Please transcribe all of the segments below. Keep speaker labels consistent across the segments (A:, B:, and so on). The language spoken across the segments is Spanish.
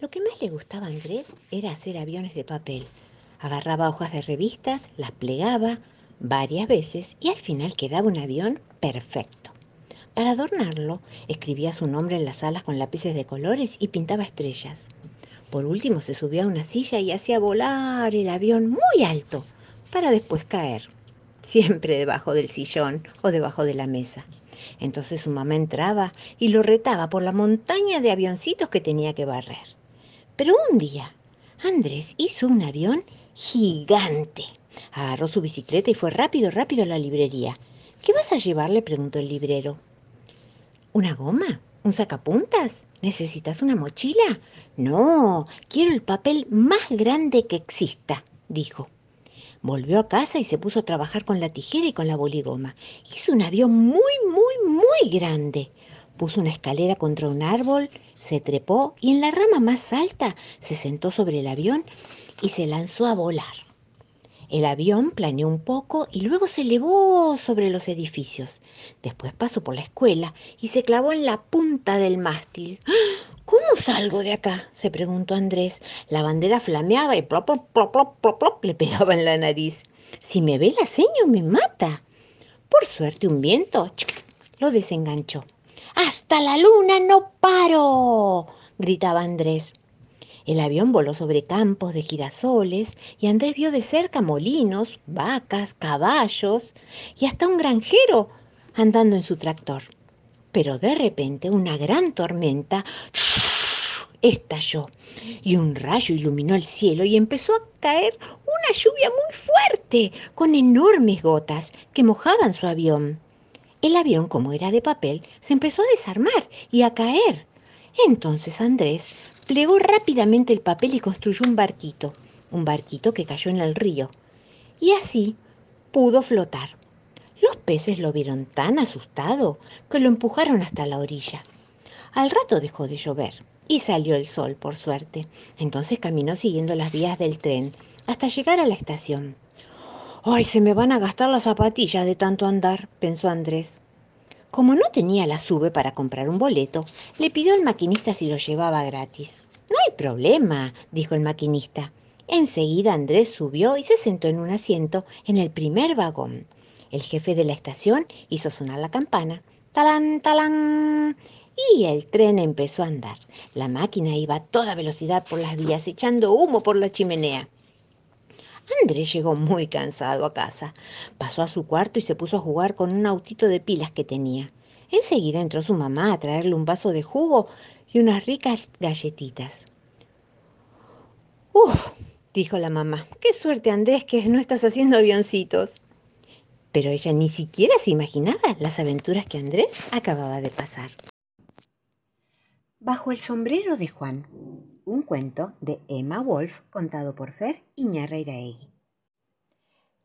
A: Lo que más le gustaba a Andrés era hacer aviones de papel. Agarraba hojas de revistas, las plegaba varias veces y al final quedaba un avión perfecto. Para adornarlo, escribía su nombre en las alas con lápices de colores y pintaba estrellas. Por último, se subía a una silla y hacía volar el avión muy alto para después caer, siempre debajo del sillón o debajo de la mesa. Entonces su mamá entraba y lo retaba por la montaña de avioncitos que tenía que barrer. Pero un día, Andrés hizo un avión gigante. Agarró su bicicleta y fue rápido, rápido a la librería. ¿Qué vas a llevar? le preguntó el librero. ¿Una goma? ¿Un sacapuntas? ¿Necesitas una mochila? No, quiero el papel más grande que exista, dijo. Volvió a casa y se puso a trabajar con la tijera y con la boligoma. Hizo un avión muy, muy, muy grande. Puso una escalera contra un árbol, se trepó y en la rama más alta se sentó sobre el avión y se lanzó a volar. El avión planeó un poco y luego se elevó sobre los edificios. Después pasó por la escuela y se clavó en la punta del mástil. ¿Cómo salgo de acá? se preguntó Andrés. La bandera flameaba y plop, plop, plop, plop, le pegaba en la nariz. Si me ve la seño, me mata. Por suerte, un viento lo desenganchó. ¡Hasta la luna no paro! gritaba Andrés. El avión voló sobre campos de girasoles y Andrés vio de cerca molinos, vacas, caballos y hasta un granjero andando en su tractor. Pero de repente una gran tormenta estalló y un rayo iluminó el cielo y empezó a caer una lluvia muy fuerte con enormes gotas que mojaban su avión. El avión, como era de papel, se empezó a desarmar y a caer. Entonces Andrés Plegó rápidamente el papel y construyó un barquito, un barquito que cayó en el río. Y así pudo flotar. Los peces lo vieron tan asustado que lo empujaron hasta la orilla. Al rato dejó de llover y salió el sol, por suerte. Entonces caminó siguiendo las vías del tren hasta llegar a la estación. ¡Ay, se me van a gastar las zapatillas de tanto andar! pensó Andrés. Como no tenía la sube para comprar un boleto, le pidió al maquinista si lo llevaba gratis. No hay problema, dijo el maquinista. Enseguida Andrés subió y se sentó en un asiento en el primer vagón. El jefe de la estación hizo sonar la campana. ¡Talán, talán! Y el tren empezó a andar. La máquina iba a toda velocidad por las vías, echando humo por la chimenea. Andrés llegó muy cansado a casa. Pasó a su cuarto y se puso a jugar con un autito de pilas que tenía. Enseguida entró su mamá a traerle un vaso de jugo y unas ricas galletitas. ¡Uf! dijo la mamá. ¡Qué suerte, Andrés, que no estás haciendo avioncitos! Pero ella ni siquiera se imaginaba las aventuras que Andrés acababa de pasar.
B: Bajo el sombrero de Juan un cuento de Emma Wolf contado por Fer Iñarreiraegui.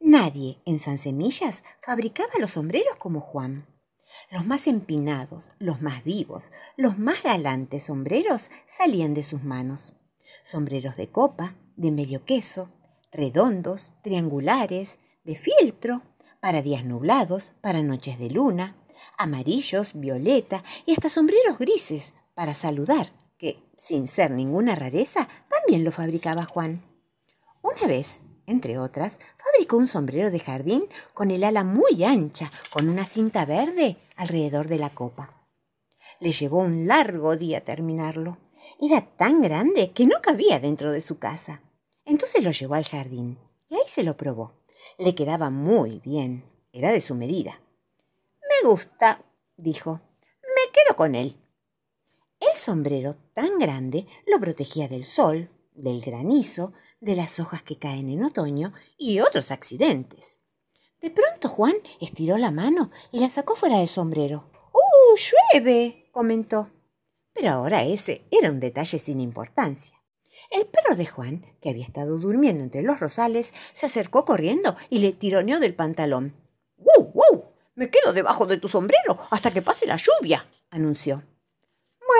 B: Nadie en San Semillas fabricaba los sombreros como Juan. Los más empinados, los más vivos, los más galantes sombreros salían de sus manos. Sombreros de copa, de medio queso, redondos, triangulares, de fieltro, para días nublados, para noches de luna, amarillos, violeta y hasta sombreros grises para saludar, que, sin ser ninguna rareza, también lo fabricaba Juan. Una vez, entre otras, fabricó un sombrero de jardín con el ala muy ancha, con una cinta verde alrededor de la copa. Le llevó un largo día terminarlo. Era tan grande que no cabía dentro de su casa. Entonces lo llevó al jardín y ahí se lo probó. Le quedaba muy bien. Era de su medida. Me gusta, dijo. Me quedo con él. El sombrero tan grande lo protegía del sol, del granizo, de las hojas que caen en otoño y otros accidentes. De pronto Juan estiró la mano y la sacó fuera del sombrero. ¡Uh! llueve. comentó. Pero ahora ese era un detalle sin importancia. El perro de Juan, que había estado durmiendo entre los rosales, se acercó corriendo y le tironeó del pantalón. ¡Wow! ¡Wow! Me quedo debajo de tu sombrero hasta que pase la lluvia, anunció.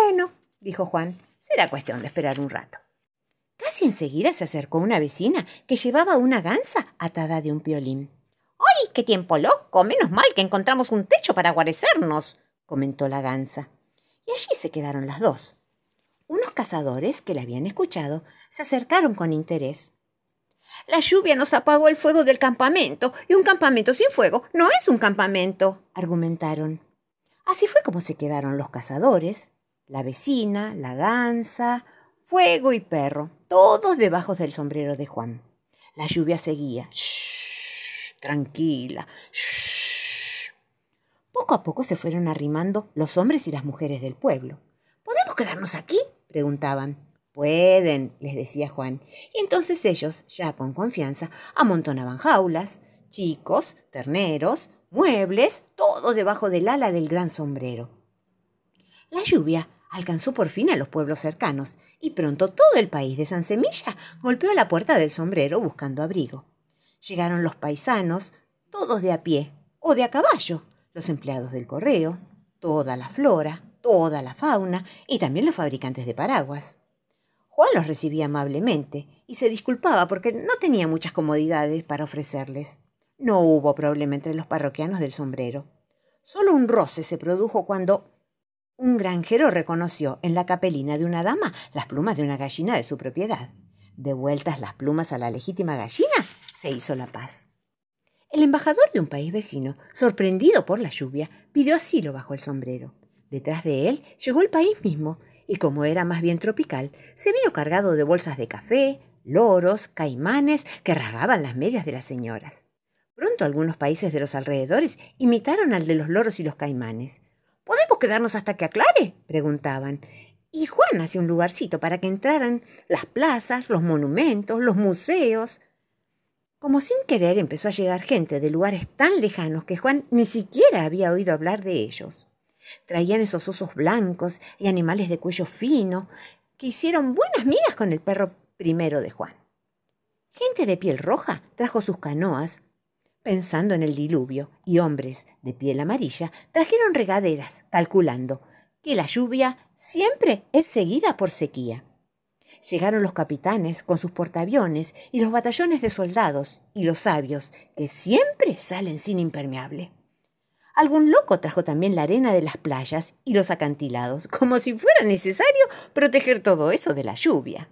B: Bueno, dijo Juan, será cuestión de esperar un rato. Casi enseguida se acercó una vecina que llevaba una gansa atada de un piolín. ¡Ay, qué tiempo loco! Menos mal que encontramos un techo para guarecernos, comentó la gansa. Y allí se quedaron las dos. Unos cazadores que la habían escuchado se acercaron con interés. La lluvia nos apagó el fuego del campamento, y un campamento sin fuego no es un campamento, argumentaron. Así fue como se quedaron los cazadores, la vecina, la gansa, fuego y perro, todos debajo del sombrero de Juan. La lluvia seguía. Shh, tranquila. Shh. Poco a poco se fueron arrimando los hombres y las mujeres del pueblo. ¿Podemos quedarnos aquí? preguntaban. Pueden, les decía Juan. Y entonces ellos, ya con confianza, amontonaban jaulas, chicos, terneros, muebles, todo debajo del ala del gran sombrero. La lluvia alcanzó por fin a los pueblos cercanos, y pronto todo el país de San Semilla golpeó la puerta del sombrero buscando abrigo. Llegaron los paisanos, todos de a pie o de a caballo, los empleados del correo, toda la flora, toda la fauna y también los fabricantes de paraguas. Juan los recibía amablemente y se disculpaba porque no tenía muchas comodidades para ofrecerles. No hubo problema entre los parroquianos del sombrero. Solo un roce se produjo cuando un granjero reconoció en la capelina de una dama las plumas de una gallina de su propiedad. Devueltas las plumas a la legítima gallina, se hizo la paz. El embajador de un país vecino, sorprendido por la lluvia, pidió asilo bajo el sombrero. Detrás de él llegó el país mismo, y como era más bien tropical, se vino cargado de bolsas de café, loros, caimanes que rasgaban las medias de las señoras. Pronto algunos países de los alrededores imitaron al de los loros y los caimanes. ¿Podemos quedarnos hasta que aclare? preguntaban. Y Juan hacía un lugarcito para que entraran las plazas, los monumentos, los museos. Como sin querer empezó a llegar gente de lugares tan lejanos que Juan ni siquiera había oído hablar de ellos. Traían esos osos blancos y animales de cuello fino que hicieron buenas migas con el perro primero de Juan. Gente de piel roja trajo sus canoas, pensando en el diluvio, y hombres de piel amarilla trajeron regaderas, calculando que la lluvia siempre es seguida por sequía. Llegaron los capitanes con sus portaaviones y los batallones de soldados y los sabios, que siempre salen sin impermeable. Algún loco trajo también la arena de las playas y los acantilados, como si fuera necesario proteger todo eso de la lluvia.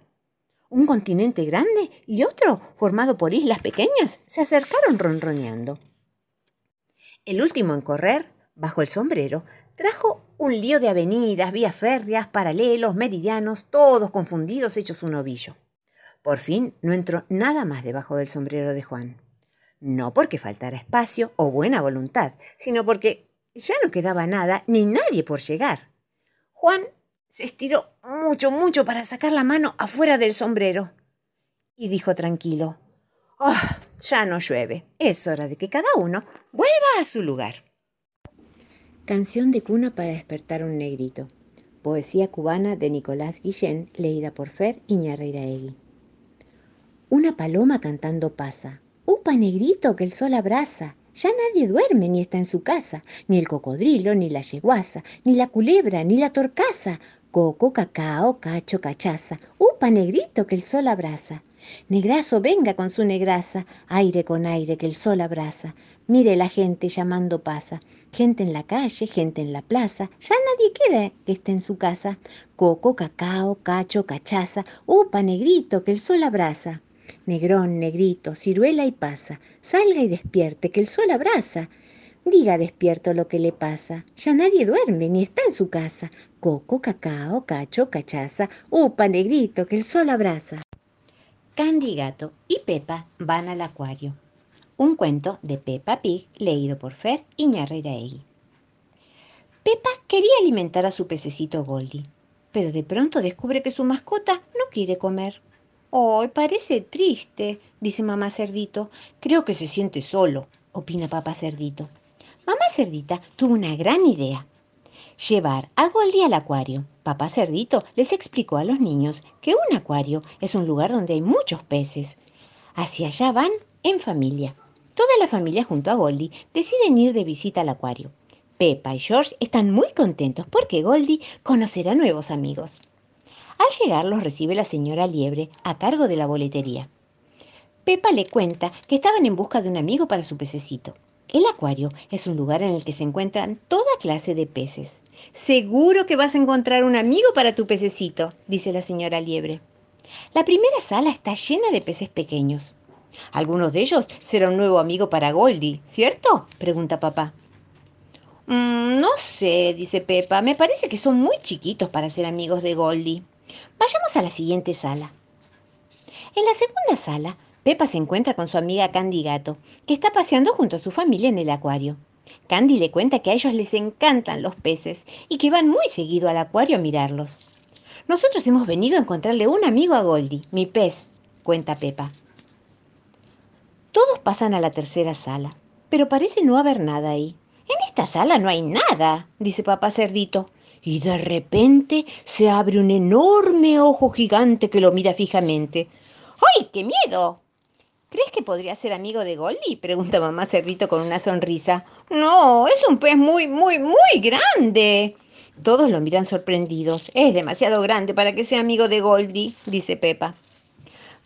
B: Un continente grande y otro, formado por islas pequeñas, se acercaron ronroneando. El último en correr, bajo el sombrero, trajo un lío de avenidas, vías férreas, paralelos, meridianos, todos confundidos, hechos un ovillo. Por fin no entró nada más debajo del sombrero de Juan no porque faltara espacio o buena voluntad, sino porque ya no quedaba nada ni nadie por llegar. Juan se estiró mucho, mucho para sacar la mano afuera del sombrero y dijo tranquilo, oh, ya no llueve, es hora de que cada uno vuelva a su lugar.
A: Canción de cuna para despertar un negrito. Poesía cubana de Nicolás Guillén, leída por Fer Iñarreiraegui. Una paloma cantando pasa, Upa negrito que el sol abraza. Ya nadie duerme ni está en su casa, ni el cocodrilo, ni la yeguaza, ni la culebra, ni la torcaza. Coco, cacao, cacho, cachaza. Upa negrito que el sol abraza. Negrazo venga con su negraza, aire con aire que el sol abraza. Mire la gente llamando pasa, gente en la calle, gente en la plaza, ya nadie quiere que esté en su casa. Coco, cacao, cacho, cachaza, upa negrito que el sol abraza. Negrón, negrito, ciruela y pasa, salga y despierte, que el sol abraza. Diga despierto lo que le pasa, ya nadie duerme ni está en su casa. Coco, cacao, cacho, cachaza, upa, negrito, que el sol abraza. Candy Gato y Pepa van al acuario. Un cuento de Peppa Pig leído por Fer Iñarreiraegui. Pepa quería alimentar a su pececito Goldie, pero de pronto descubre que su mascota no quiere comer. ¡Oh, parece triste! dice mamá cerdito. Creo que se siente solo, opina papá cerdito. Mamá cerdita tuvo una gran idea. Llevar a Goldie al acuario. Papá cerdito les explicó a los niños que un acuario es un lugar donde hay muchos peces. Hacia allá van en familia. Toda la familia junto a Goldie deciden ir de visita al acuario. Peppa y George están muy contentos porque Goldie conocerá nuevos amigos. Al llegar los recibe la señora Liebre a cargo de la boletería. Pepa le cuenta que estaban en busca de un amigo para su pececito. El acuario es un lugar en el que se encuentran toda clase de peces. Seguro que vas a encontrar un amigo para tu pececito, dice la señora Liebre. La primera sala está llena de peces pequeños. Algunos de ellos será un nuevo amigo para Goldie, ¿cierto? pregunta papá. Mm, no sé, dice Pepa, me parece que son muy chiquitos para ser amigos de Goldie. Vayamos a la siguiente sala. En la segunda sala, Pepa se encuentra con su amiga Candy Gato, que está paseando junto a su familia en el acuario. Candy le cuenta que a ellos les encantan los peces y que van muy seguido al acuario a mirarlos. Nosotros hemos venido a encontrarle un amigo a Goldie, mi pez, cuenta Pepa. Todos pasan a la tercera sala, pero parece no haber nada ahí. En esta sala no hay nada, dice papá cerdito. Y de repente se abre un enorme ojo gigante que lo mira fijamente. ¡Ay, qué miedo! ¿Crees que podría ser amigo de Goldie? Pregunta mamá cerdito con una sonrisa. No, es un pez muy, muy, muy grande. Todos lo miran sorprendidos. Es demasiado grande para que sea amigo de Goldie, dice Pepa.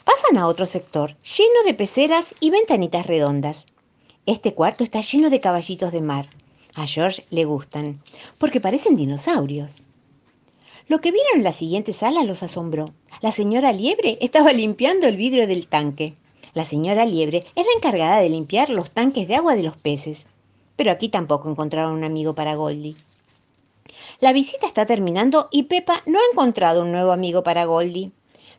A: Pasan a otro sector, lleno de peceras y ventanitas redondas. Este cuarto está lleno de caballitos de mar. A George le gustan, porque parecen dinosaurios. Lo que vieron en la siguiente sala los asombró. La señora Liebre estaba limpiando el vidrio del tanque. La señora Liebre es la encargada de limpiar los tanques de agua de los peces. Pero aquí tampoco encontraron un amigo para Goldie. La visita está terminando y Pepa no ha encontrado un nuevo amigo para Goldie.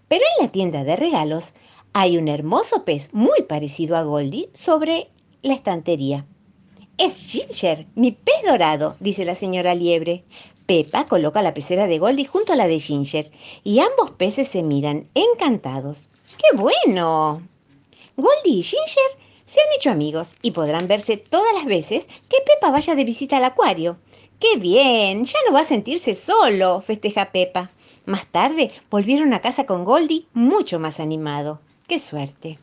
A: Pero en la tienda de regalos hay un hermoso pez muy parecido a Goldie sobre la estantería. Es Ginger, mi pez dorado, dice la señora Liebre. Pepa coloca la pecera de Goldie junto a la de Ginger y ambos peces se miran encantados. ¡Qué bueno! Goldie y Ginger se han hecho amigos y podrán verse todas las veces que Pepa vaya de visita al acuario. ¡Qué bien! Ya no va a sentirse solo, festeja Pepa. Más tarde volvieron a casa con Goldie mucho más animado. ¡Qué suerte!